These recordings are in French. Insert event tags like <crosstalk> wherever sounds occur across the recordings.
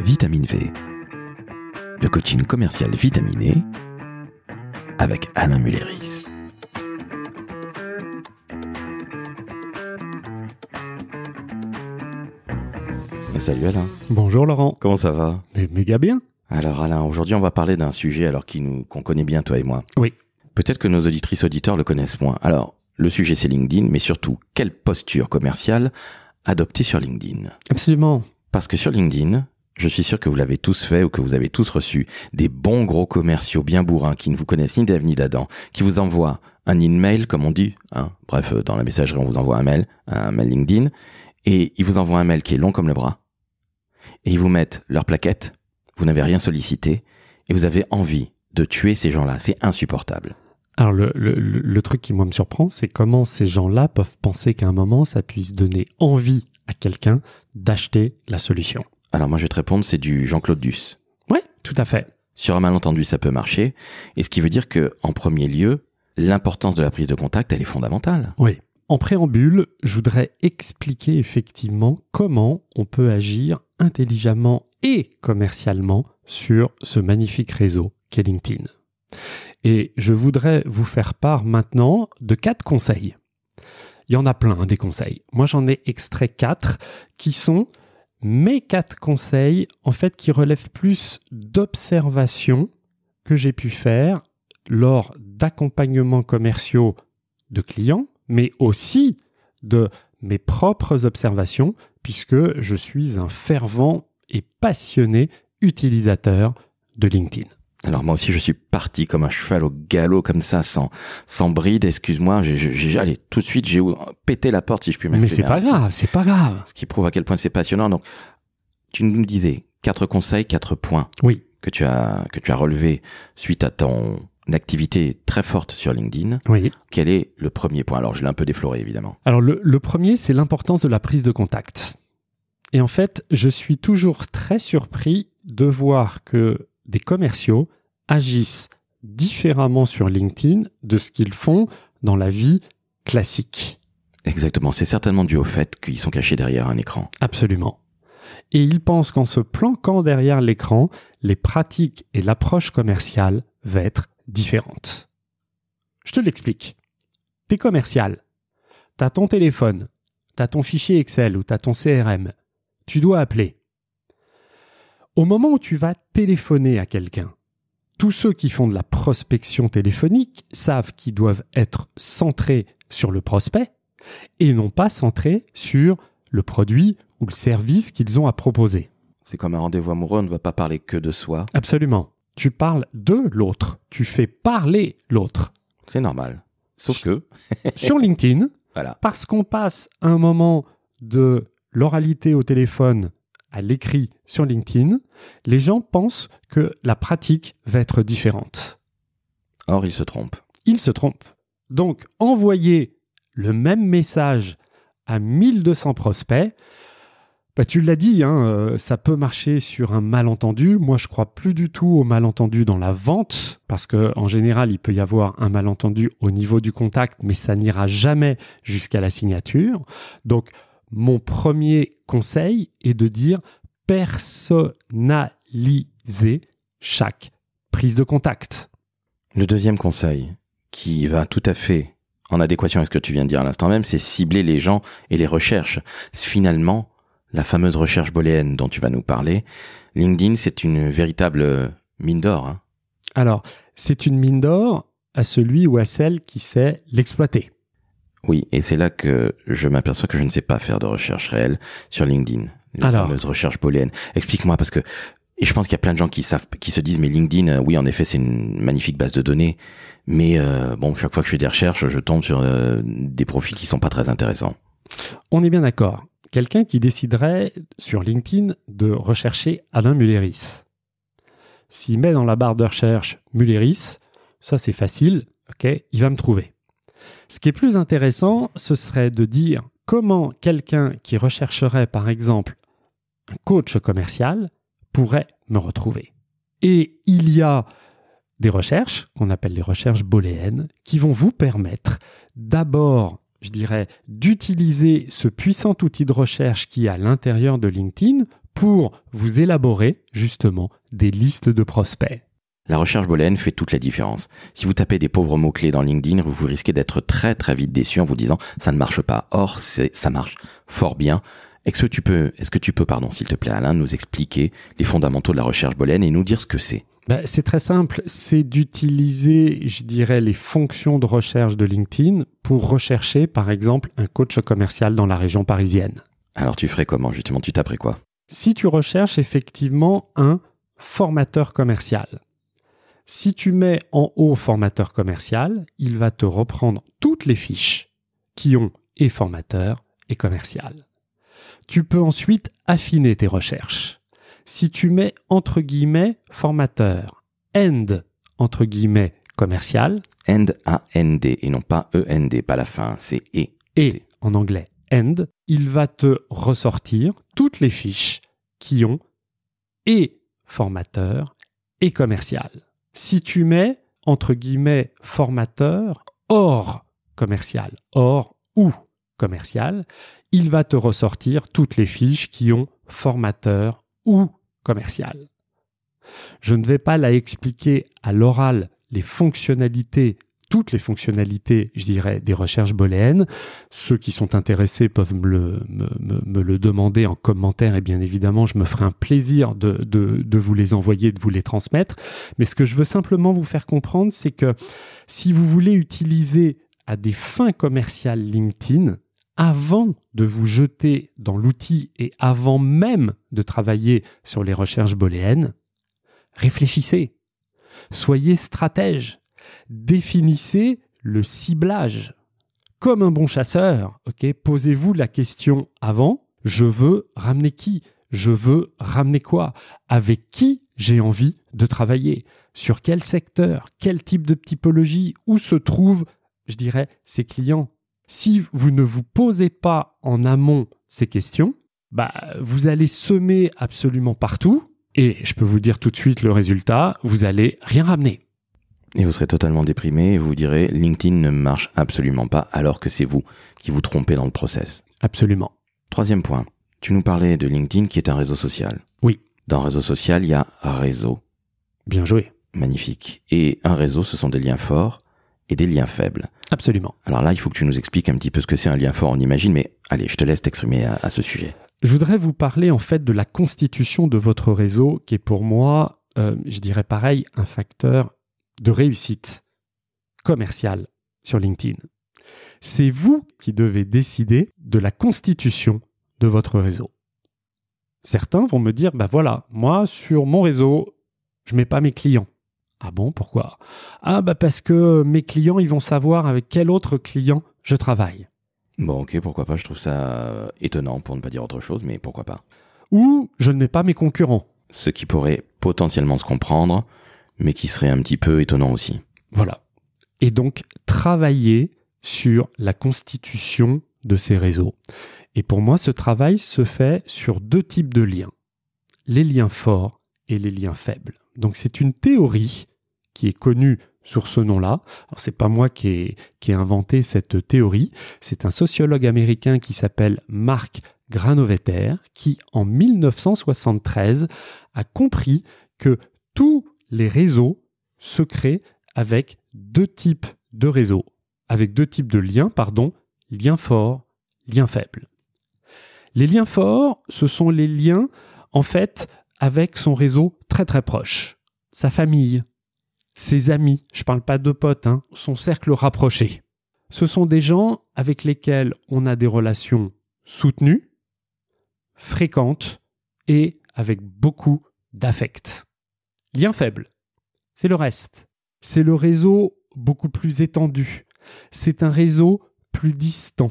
Vitamine V, le coaching commercial vitaminé avec Alain Mulleris. Salut Alain, Bonjour Laurent. comment ça va? Mais méga bien. Alors Alain, aujourd'hui on va parler d'un sujet alors qui nous qu'on connaît bien toi et moi. Oui. Peut-être que nos auditrices auditeurs le connaissent moins. Alors, le sujet c'est LinkedIn, mais surtout, quelle posture commerciale adopter sur LinkedIn? Absolument. Parce que sur LinkedIn, je suis sûr que vous l'avez tous fait ou que vous avez tous reçu des bons gros commerciaux bien bourrins qui ne vous connaissent ni d'Ève ni d'Adam, qui vous envoient un email, comme on dit, hein. bref, euh, dans la messagerie on vous envoie un mail, un mail LinkedIn, et ils vous envoient un mail qui est long comme le bras, et ils vous mettent leur plaquette, vous n'avez rien sollicité, et vous avez envie de tuer ces gens-là, c'est insupportable. Alors le, le, truc qui moi me surprend, c'est comment ces gens-là peuvent penser qu'à un moment, ça puisse donner envie à quelqu'un d'acheter la solution. Alors moi je vais te répondre, c'est du Jean-Claude Duss. Ouais, tout à fait. Sur un malentendu, ça peut marcher. Et ce qui veut dire que, en premier lieu, l'importance de la prise de contact, elle est fondamentale. Oui. En préambule, je voudrais expliquer effectivement comment on peut agir intelligemment et commercialement sur ce magnifique réseau qu'est LinkedIn. Et je voudrais vous faire part maintenant de quatre conseils. Il y en a plein hein, des conseils. Moi, j'en ai extrait quatre qui sont mes quatre conseils, en fait, qui relèvent plus d'observations que j'ai pu faire lors d'accompagnements commerciaux de clients, mais aussi de mes propres observations, puisque je suis un fervent et passionné utilisateur de LinkedIn. Alors moi aussi, je suis parti comme un cheval au galop, comme ça, sans, sans bride. Excuse-moi, j'ai, allez, tout de suite, j'ai pété la porte, si je puis Mais m'exprimer c'est pas grave, c'est pas grave. Ce qui prouve à quel point c'est passionnant. Donc, tu nous disais quatre conseils, quatre points Oui. que tu as, que tu as relevés suite à ton activité très forte sur LinkedIn. Oui. Quel est le premier point? Alors, je l'ai un peu défloré, évidemment. Alors le, le premier, c'est l'importance de la prise de contact. Et en fait, je suis toujours très surpris de voir que des commerciaux agissent différemment sur LinkedIn de ce qu'ils font dans la vie classique. Exactement. C'est certainement dû au fait qu'ils sont cachés derrière un écran. Absolument. Et ils pensent qu'en se planquant derrière l'écran, les pratiques et l'approche commerciale va être différentes. Je te l'explique. T'es commercial. T'as ton téléphone. T'as ton fichier Excel ou t'as ton CRM. Tu dois appeler. Au moment où tu vas téléphoner à quelqu'un, tous ceux qui font de la prospection téléphonique savent qu'ils doivent être centrés sur le prospect et non pas centrés sur le produit ou le service qu'ils ont à proposer. C'est comme un rendez-vous amoureux, on ne va pas parler que de soi. Absolument. Tu parles de l'autre. Tu fais parler l'autre. C'est normal. Sauf que, Sur LinkedIn, <laughs> voilà. parce qu'on passe un moment de l'oralité au téléphone à l'écrit sur LinkedIn, les gens pensent que la pratique va être différente. Or, il se trompe. Ils se trompent. Donc, envoyer le même message à 1200 prospects, bah, tu l'as dit, hein, euh, ça peut marcher sur un malentendu. Moi, je crois plus du tout au malentendu dans la vente, parce que en général, il peut y avoir un malentendu au niveau du contact, mais ça n'ira jamais jusqu'à la signature. Donc, mon premier conseil est de dire personnaliser chaque prise de contact. Le deuxième conseil, qui va tout à fait en adéquation avec ce que tu viens de dire à l'instant même, c'est cibler les gens et les recherches. Finalement, la fameuse recherche booléenne dont tu vas nous parler, LinkedIn, c'est une véritable euh, mine d'or. hein. Alors, c'est une mine d'or à celui ou à celle qui sait l'exploiter. Oui, et c'est là que je m'aperçois que je ne sais pas faire de recherche réelle sur LinkedIn. La Alors. fameuse recherche booléenne. Explique-moi, parce que et je pense qu'il y a plein de gens qui savent, qui se disent, mais LinkedIn, euh, oui, en effet, c'est une magnifique base de données, mais euh, bon, chaque fois que je fais des recherches, je tombe sur euh, des profils qui sont pas très intéressants. On est bien d'accord. Quelqu'un qui déciderait sur LinkedIn de rechercher Alain Mulleris. S'il met dans la barre de recherche Mulleris, ça c'est facile, ok, il va me trouver. Ce qui est plus intéressant, ce serait de dire comment quelqu'un qui rechercherait par exemple un coach commercial pourrait me retrouver. Et il y a des recherches, qu'on appelle les recherches booléennes, qui vont vous permettre d'abord, je dirais, d'utiliser ce puissant outil de recherche qui est à l'intérieur de LinkedIn pour vous élaborer justement des listes de prospects. La recherche booléenne fait toute la différence. Si vous tapez des pauvres mots-clés dans LinkedIn, vous risquez d'être très très vite déçu en vous disant ça ne marche pas. Or, c'est, ça marche fort bien. Est-ce que tu peux, est-ce que tu peux, pardon, s'il te plaît, Alain, nous expliquer les fondamentaux de la recherche booléenne et nous dire ce que c'est? Ben, c'est très simple, c'est d'utiliser, je dirais, les fonctions de recherche de LinkedIn pour rechercher, par exemple, un coach commercial dans la région parisienne. Alors tu ferais comment justement? Tu taperais quoi? Si tu recherches effectivement un formateur commercial, si tu mets en haut formateur commercial, il va te reprendre toutes les fiches qui ont et formateur et commercial. Tu peux ensuite affiner tes recherches. Si tu mets entre guillemets formateur, end entre guillemets commercial, End A-N-D et non pas E-N-D, pas la fin, c'est E. et en anglais end, il va te ressortir toutes les fiches qui ont et formateur et commercial. Si tu mets entre guillemets formateur hors commercial, hors ou commercial, il va te ressortir toutes les fiches qui ont formateur ou commercial. Je ne vais pas la expliquer à l'oral les fonctionnalités, toutes les fonctionnalités, je dirais, des recherches booléennes. Ceux qui sont intéressés peuvent me le, demander en commentaire et bien évidemment, je me ferai un plaisir de, de, de vous les envoyer, de vous les transmettre. Mais ce que je veux simplement vous faire comprendre, c'est que si vous voulez utiliser à des fins commerciales LinkedIn, avant de vous jeter dans l'outil et avant même de travailler sur les recherches booléennes, réfléchissez, soyez stratège, définissez le ciblage. Comme un bon chasseur, posez-vous la question avant, je veux ramener qui? Je veux ramener quoi? Avec qui j'ai envie de travailler? Sur quel secteur? Quel type de typologie? Où se trouvent, je dirais, ces clients? Si vous ne vous posez pas en amont ces questions, bah, vous allez semer absolument partout et je peux vous dire tout de suite le résultat, vous allez rien ramener. Et vous serez totalement déprimé et vous vous direz LinkedIn ne marche absolument pas alors que c'est vous qui vous trompez dans le process. Absolument. Troisième point. Tu nous parlais de LinkedIn qui est un réseau social. Oui. Dans réseau social, il y a réseau. Bien joué. Magnifique. Et un réseau, ce sont des liens forts et des liens faibles. Absolument. Alors là, il faut que tu nous expliques un petit peu ce que c'est un lien fort, on imagine, mais allez, je te laisse t'exprimer à, à ce sujet. Je voudrais vous parler en fait de la constitution de votre réseau qui est pour moi, euh, je dirais pareil, un facteur de réussite commerciale sur LinkedIn. C'est vous qui devez décider de la constitution de votre réseau. Certains vont me dire, bah voilà, moi sur mon réseau, je mets pas mes clients. Ah bon, pourquoi? Ah bah parce que mes clients, ils vont savoir avec quel autre client je travaille. Bon, ok, pourquoi pas, je trouve ça euh, étonnant pour ne pas dire autre chose, mais pourquoi pas. Ou je ne mets pas mes concurrents. Ce qui pourrait potentiellement se comprendre, mais qui serait un petit peu étonnant aussi. Voilà. Et donc, travailler sur la constitution de ces réseaux. Et pour moi, ce travail se fait sur deux types de liens. Les liens forts et les liens faibles. Donc, c'est une théorie qui est connue sur ce nom-là. Alors, c'est pas moi qui ai, qui inventé cette théorie. C'est un sociologue américain qui s'appelle Mark Granovetter qui, en 1973, a compris que tous les réseaux se créent avec deux types de réseaux, avec deux types de liens, pardon, liens forts, liens faibles. Les liens forts, ce sont les liens, en fait, avec son réseau très très proche, sa famille, ses amis, je ne parle pas de potes, hein, son cercle rapproché. Ce sont des gens avec lesquels on a des relations soutenues, fréquentes et avec beaucoup d'affect. Lien faible, c'est le reste. C'est le réseau beaucoup plus étendu. C'est un réseau plus distant.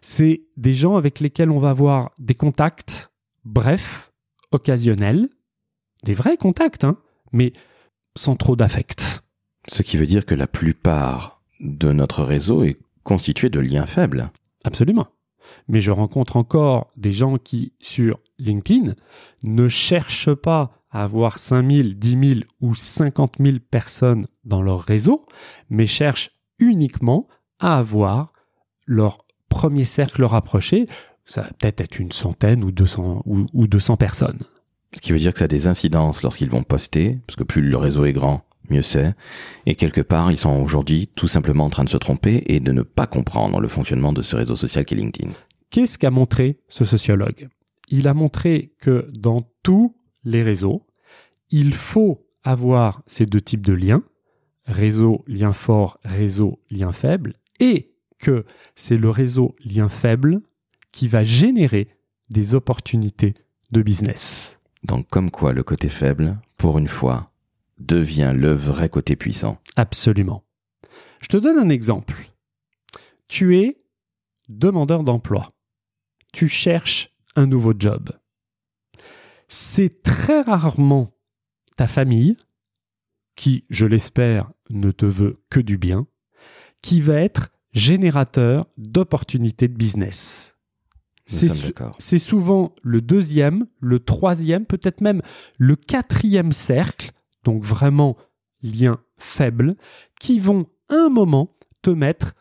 C'est des gens avec lesquels on va avoir des contacts brefs, occasionnels, des vrais contacts, hein, mais sans trop d'affect. Ce qui veut dire que la plupart de notre réseau est constitué de liens faibles. Absolument. Mais je rencontre encore des gens qui, sur LinkedIn, ne cherchent pas à avoir 5 000, 10 000 ou 50 000 personnes dans leur réseau, mais cherchent uniquement à avoir leur premier cercle rapproché, Ça va peut-être être une centaine ou 200, ou, ou 200 personnes. Ce qui veut dire que ça a des incidences lorsqu'ils vont poster, parce que plus le réseau est grand, mieux c'est. Et quelque part, ils sont aujourd'hui tout simplement en train de se tromper et de ne pas comprendre le fonctionnement de ce réseau social qu'est LinkedIn. Qu'est-ce qu'a montré ce sociologue? Il a montré que dans tous les réseaux, il faut avoir ces deux types de liens, réseau lien fort, réseau lien faible, et que c'est le réseau lien faible qui va générer des opportunités de business. Donc comme quoi le côté faible, pour une fois, devient le vrai côté puissant. Absolument. Je te donne un exemple. Tu es demandeur d'emploi. Tu cherches un nouveau job. C'est très rarement ta famille, qui, je l'espère, ne te veut que du bien, qui va être générateur d'opportunités de business. C'est souvent le deuxième, le troisième, peut-être même le quatrième cercle, donc vraiment lien faible, qui vont un moment te mettre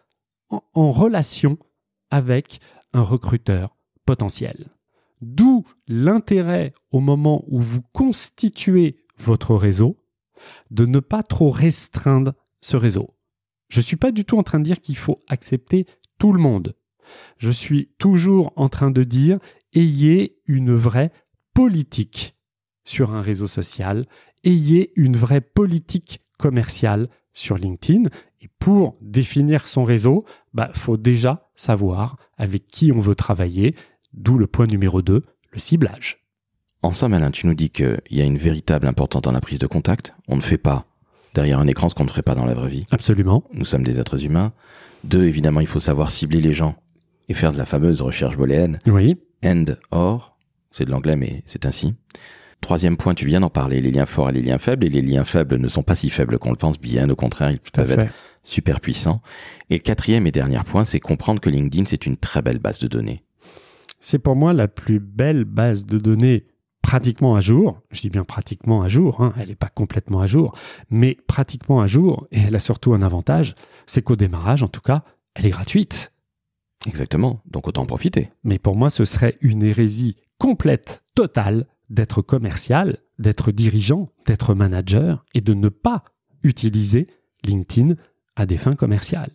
en relation avec un recruteur potentiel. D'où l'intérêt au moment où vous constituez votre réseau de ne pas trop restreindre ce réseau. Je ne suis pas du tout en train de dire qu'il faut accepter tout le monde. Je suis toujours en train de dire ayez une vraie politique sur un réseau social, ayez une vraie politique commerciale sur LinkedIn. Et pour définir son réseau, il bah, faut déjà savoir avec qui on veut travailler, d'où le point numéro 2, le ciblage. En somme, Alain, tu nous dis qu'il y a une véritable importance dans la prise de contact. On ne fait pas derrière un écran ce qu'on ne ferait pas dans la vraie vie. Absolument. Nous sommes des êtres humains. Deux, évidemment, il faut savoir cibler les gens et faire de la fameuse recherche booléenne. Oui. And, or, c'est de l'anglais, mais c'est ainsi. Troisième point, tu viens d'en parler, les liens forts et les liens faibles. Et les liens faibles ne sont pas si faibles qu'on le pense, bien au contraire, ils peuvent être super puissants. Et le quatrième et dernier point, c'est comprendre que LinkedIn, c'est une très belle base de données. C'est pour moi la plus belle base de données pratiquement à jour, je dis bien pratiquement à jour, hein, elle n'est pas complètement à jour, mais pratiquement à jour, et elle a surtout un avantage, c'est qu'au démarrage, en tout cas, elle est gratuite. Exactement, donc autant en profiter. Mais pour moi, ce serait une hérésie complète, totale, d'être commercial, d'être dirigeant, d'être manager, et de ne pas utiliser LinkedIn à des fins commerciales.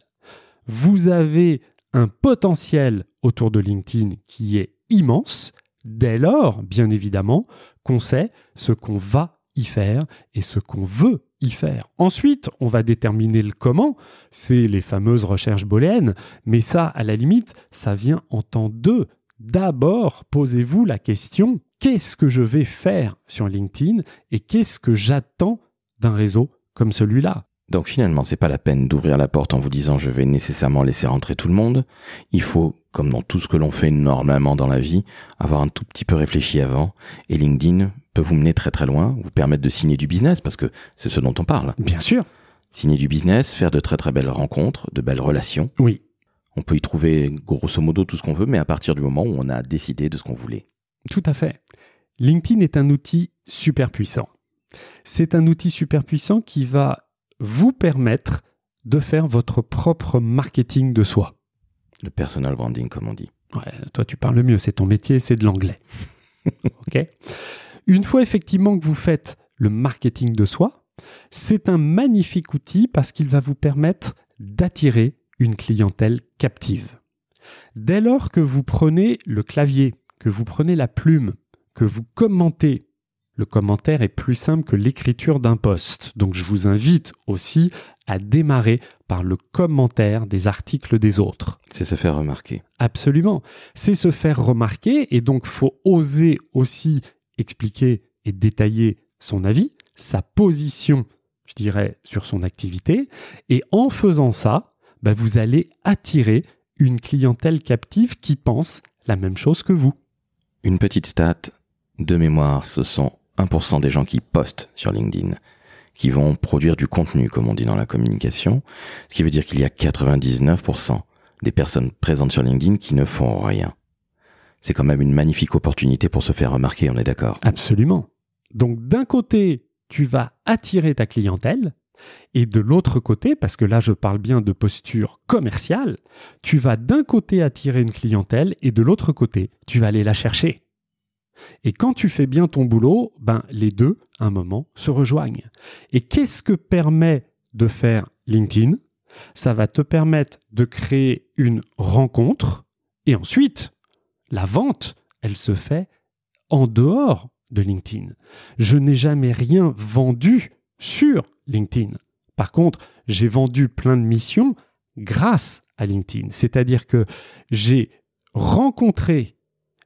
Vous avez un potentiel autour de LinkedIn qui est immense, Dès lors, bien évidemment, qu'on sait ce qu'on va y faire et ce qu'on veut y faire. Ensuite, on va déterminer le comment, c'est les fameuses recherches booléennes, mais ça, à la limite, ça vient en temps deux. D'abord, posez-vous la question, qu'est-ce que je vais faire sur LinkedIn et qu'est-ce que j'attends d'un réseau comme celui-là? Donc finalement, c'est pas la peine d'ouvrir la porte en vous disant je vais nécessairement laisser rentrer tout le monde. Il faut, comme dans tout ce que l'on fait normalement dans la vie, avoir un tout petit peu réfléchi avant. Et LinkedIn peut vous mener très très loin, vous permettre de signer du business parce que c'est ce dont on parle. Bien sûr. Signer du business, faire de très très belles rencontres, de belles relations. Oui. On peut y trouver grosso modo tout ce qu'on veut, mais à partir du moment où on a décidé de ce qu'on voulait. Tout à fait. LinkedIn est un outil super puissant. C'est un outil super puissant qui va vous permettre de faire votre propre marketing de soi. Le personal branding, comme on dit. Ouais, toi, tu parles mieux, c'est ton métier, c'est de l'anglais. <laughs> ok Une fois effectivement que vous faites le marketing de soi, c'est un magnifique outil parce qu'il va vous permettre d'attirer une clientèle captive. Dès lors que vous prenez le clavier, que vous prenez la plume, que vous commentez le commentaire est plus simple que l'écriture d'un post. Donc je vous invite aussi à démarrer par le commentaire des articles des autres. C'est se faire remarquer. Absolument. C'est se faire remarquer et donc faut oser aussi expliquer et détailler son avis, sa position, je dirais, sur son activité. Et en faisant ça, bah, vous allez attirer une clientèle captive qui pense la même chose que vous. Une petite stat de mémoire, ce sont 1% des gens qui postent sur LinkedIn qui vont produire du contenu, comme on dit dans la communication, ce qui veut dire qu'il y a 99% des personnes présentes sur LinkedIn qui ne font rien. C'est quand même une magnifique opportunité pour se faire remarquer, on est d'accord? Absolument. Donc d'un côté, tu vas attirer ta clientèle, Et de l'autre côté, parce que là je parle bien de posture commerciale, tu vas d'un côté attirer une clientèle et de l'autre côté, tu vas aller la chercher. Et quand tu fais bien ton boulot, ben les deux, un moment, se rejoignent. Et qu'est-ce que permet de faire LinkedIn? Ça va te permettre de créer une rencontre et ensuite, la vente, elle se fait en dehors de LinkedIn. Je n'ai jamais rien vendu sur LinkedIn. Par contre, j'ai vendu plein de missions grâce à LinkedIn. C'est-à-dire que j'ai rencontré,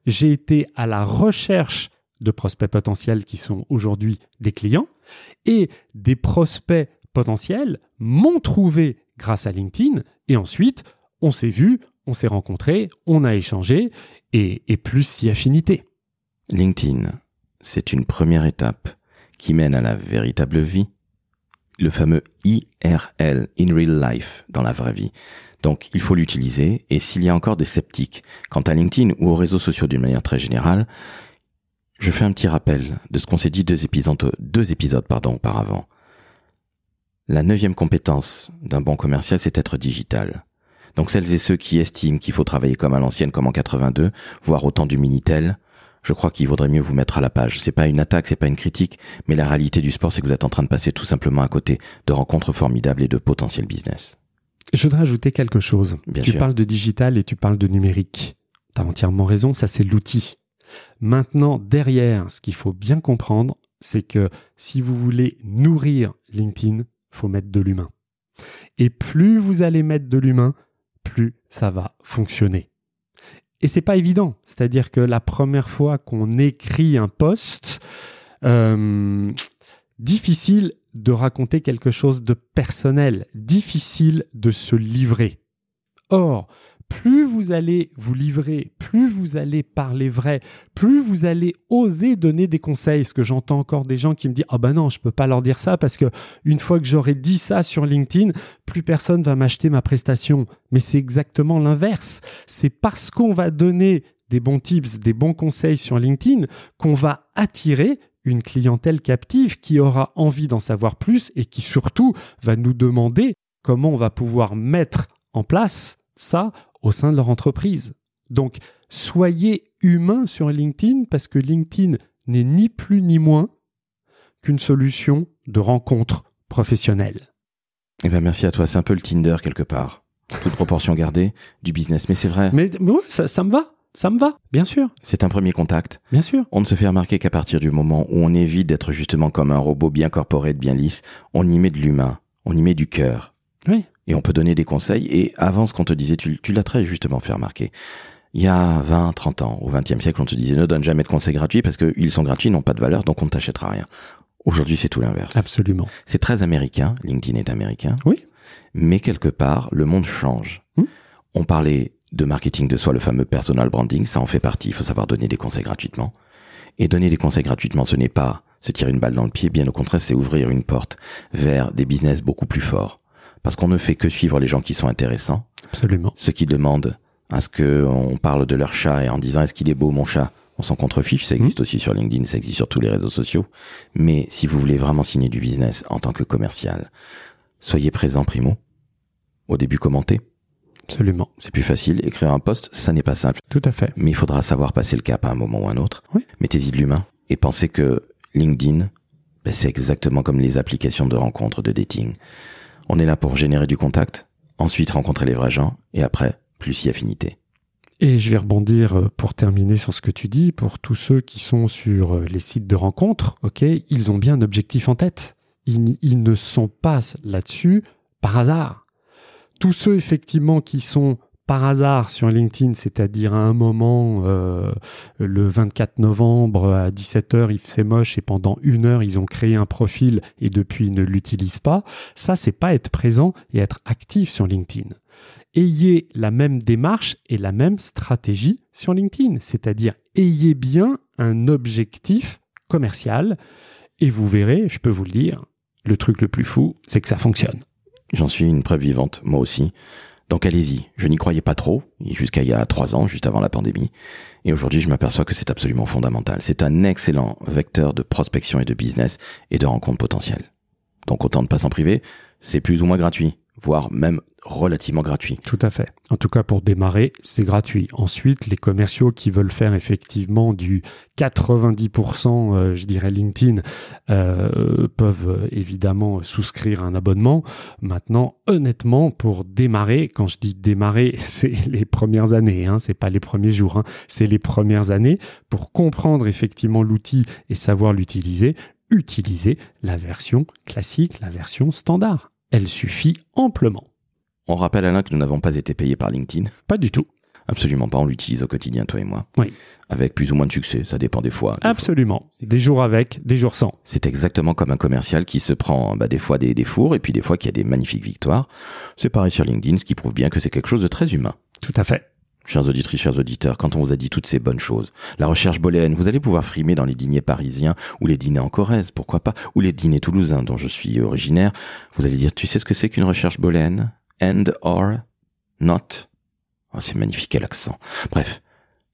j'ai été à la recherche de prospects potentiels qui sont aujourd'hui des clients et des prospects potentiels m'ont trouvé grâce à LinkedIn et ensuite on s'est vu, on s'est rencontré, on a échangé et, plus si affinité. LinkedIn, c'est une première étape qui mène à la véritable vie le fameux IRL, in real life, dans la vraie vie. Donc il faut l'utiliser, et s'il y a encore des sceptiques quant à LinkedIn ou aux réseaux sociaux d'une manière très générale, je fais un petit rappel de ce qu'on s'est dit deux épisodes, deux épisodes pardon, auparavant. La neuvième compétence d'un bon commercial, c'est être digital. Donc celles et ceux qui estiment qu'il faut travailler comme à l'ancienne, comme en 82, voire autant du Minitel, je crois qu'il vaudrait mieux vous mettre à la page. C'est pas une attaque, c'est pas une critique, mais la réalité du sport, c'est que vous êtes en train de passer tout simplement à côté de rencontres formidables et de potentiels business. Je voudrais ajouter quelque chose. tu parles de digital et tu parles de numérique. Tu as entièrement raison, ça c'est l'outil. Maintenant, derrière, ce qu'il faut bien comprendre, c'est que si vous voulez nourrir LinkedIn, faut mettre de l'humain. Et plus vous allez mettre de l'humain, plus ça va fonctionner. Et c'est pas évident. C'est-à-dire que la première fois qu'on écrit un post, euh, difficile de raconter quelque chose de personnel, difficile de se livrer. Or, plus vous allez vous livrer, plus vous allez parler vrai, plus vous allez oser donner des conseils. Ce que j'entends encore des gens qui me disent ah ben non, je peux pas leur dire ça parce que une fois que j'aurai dit ça sur LinkedIn, plus personne va m'acheter ma prestation. Mais c'est exactement l'inverse. C'est parce qu'on va donner des bons tips, des bons conseils sur LinkedIn qu'on va attirer une clientèle captive qui aura envie d'en savoir plus et qui surtout va nous demander comment on va pouvoir mettre en place ça au sein de leur entreprise. Donc, soyez humain sur LinkedIn parce que LinkedIn n'est ni plus ni moins qu'une solution de rencontre professionnelle. Eh bien, merci à toi. C'est un peu le Tinder quelque part. Toute proportion gardée du business. Mais c'est vrai. Mais, ça me va. Ça me va, bien sûr. C'est un premier contact. Bien sûr. On ne se fait remarquer qu'à partir du moment où on évite d'être justement comme un robot bien corporé, bien lisse, on y met de l'humain, on y met du cœur. Oui et on peut donner des conseils. Et avant, ce qu'on te disait, tu, l'as très justement fait remarquer. Il y a 20, 30 ans, au 20e siècle, on te disait ne donne jamais de conseils gratuits parce qu'ils sont gratuits, n'ont pas de valeur, donc on ne t'achètera rien. Aujourd'hui, c'est tout l'inverse. Absolument. C'est très américain. LinkedIn est américain. Oui. Mais quelque part, le monde change. Hmm. On parlait de marketing de soi, le fameux personal branding, ça en fait partie. Il faut savoir donner des conseils gratuitement. Et donner des conseils gratuitement, ce n'est pas se tirer une balle dans le pied, bien au contraire, c'est ouvrir une porte vers des business beaucoup plus forts parce qu'on ne fait que suivre les gens qui sont intéressants. Absolument. Ceux qui demandent à ce qu'on parle de leur chat et en disant est-ce qu'il est beau mon chat? On s'en contrefiche, ça existe mmh. aussi sur LinkedIn, ça existe sur tous les réseaux sociaux. Mais si vous voulez vraiment signer du business en tant que commercial, soyez présent primo. Au début, commentez. Absolument. C'est plus facile. Écrire un post, ça n'est pas simple. Tout à fait. Mais il faudra savoir passer le cap à un moment ou à un autre. Oui. Mettez-y de l'humain et pensez que LinkedIn, ben, c'est exactement comme les applications de rencontres, de dating. On est là pour générer du contact, ensuite rencontrer les vrais gens, et après, plus si affinité. Et je vais rebondir euh, pour terminer sur ce que tu dis. Pour tous ceux qui sont sur euh, les sites de rencontres, ok, ils ont bien un objectif en tête. Ils, ils ne sont pas là-dessus par hasard. Tous ceux effectivement qui sont par hasard sur LinkedIn, c'est-à-dire à un moment, euh, le 24 novembre à 17h, il fait moche et pendant une heure, ils ont créé un profil et depuis, ne l'utilisent pas. Ça, c'est pas être présent et être actif sur LinkedIn. Ayez la même démarche et la même stratégie sur LinkedIn, c'est-à-dire ayez bien un objectif commercial et vous verrez, je peux vous le dire, le truc le plus fou, c'est que ça fonctionne. J'en suis une preuve vivante, moi aussi. Donc allez-y. Je n'y croyais pas trop, jusqu'à il y a trois ans, juste avant la pandémie. Et aujourd'hui, je m'aperçois que c'est absolument fondamental. C'est un excellent vecteur de prospection et de business et de rencontres potentielles. donc autant ne pas s'en priver, c'est plus ou moins gratuit, voire même relativement gratuit. Tout à fait. En tout cas, pour démarrer, c'est gratuit. Ensuite, les commerciaux qui veulent faire effectivement du 90%, euh, je dirais LinkedIn, euh, peuvent euh, évidemment souscrire un abonnement. Maintenant, honnêtement, pour démarrer, quand je dis démarrer, <laughs> c'est les premières années, hein, c'est pas les premiers jours, hein, c'est les premières années. Pour comprendre effectivement l'outil et savoir l'utiliser, utiliser la version classique, la version standard. Elle suffit amplement. On rappelle Alain que nous n'avons pas été payés par LinkedIn. Pas du tout. Absolument pas, on l'utilise au quotidien, toi et moi. Oui. Avec plus ou moins de succès, ça dépend des fois. Des fois. Absolument. Des jours avec, des jours sans. C'est exactement comme un commercial qui se prend bah, des fois des, des fours et puis des fois qui a des magnifiques victoires. C'est pareil sur LinkedIn, ce qui prouve bien que c'est quelque chose de très humain. Tout à fait. Chers auditrices, chers auditeurs, quand on vous a dit toutes ces bonnes choses, la recherche booléenne, vous allez pouvoir frimer dans les dîners parisiens ou les dîners en Corrèze, pourquoi pas, ou les dîners toulousains dont je suis originaire. Vous allez dire, tu sais ce que c'est qu'une recherche booléenne And or not? Oh, C'est magnifique quel accent. Bref,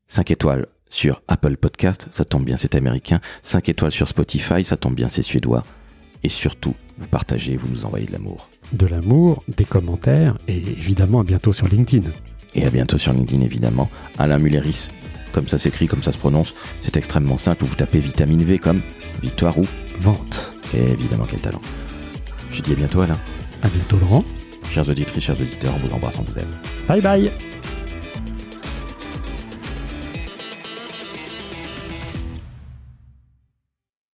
5 étoiles sur Apple Podcast, ça tombe bien, c'est américain. 5 étoiles sur Spotify, ça tombe bien, c'est suédois. Et surtout, vous partagez, vous nous envoyez de l'amour. De l'amour, des commentaires et évidemment à bientôt sur LinkedIn. Et à bientôt sur LinkedIn, évidemment. Alain Mulleris, comme ça s'écrit, comme ça se prononce. C'est extrêmement simple. Vous tapez vitamine V comme victoire ou Vente. Et évidemment, quel talent. Je dis à bientôt, Alain. À bientôt Laurent. Chers auditrices, chers auditeurs, on vous embrasse, on vous aime. Bye bye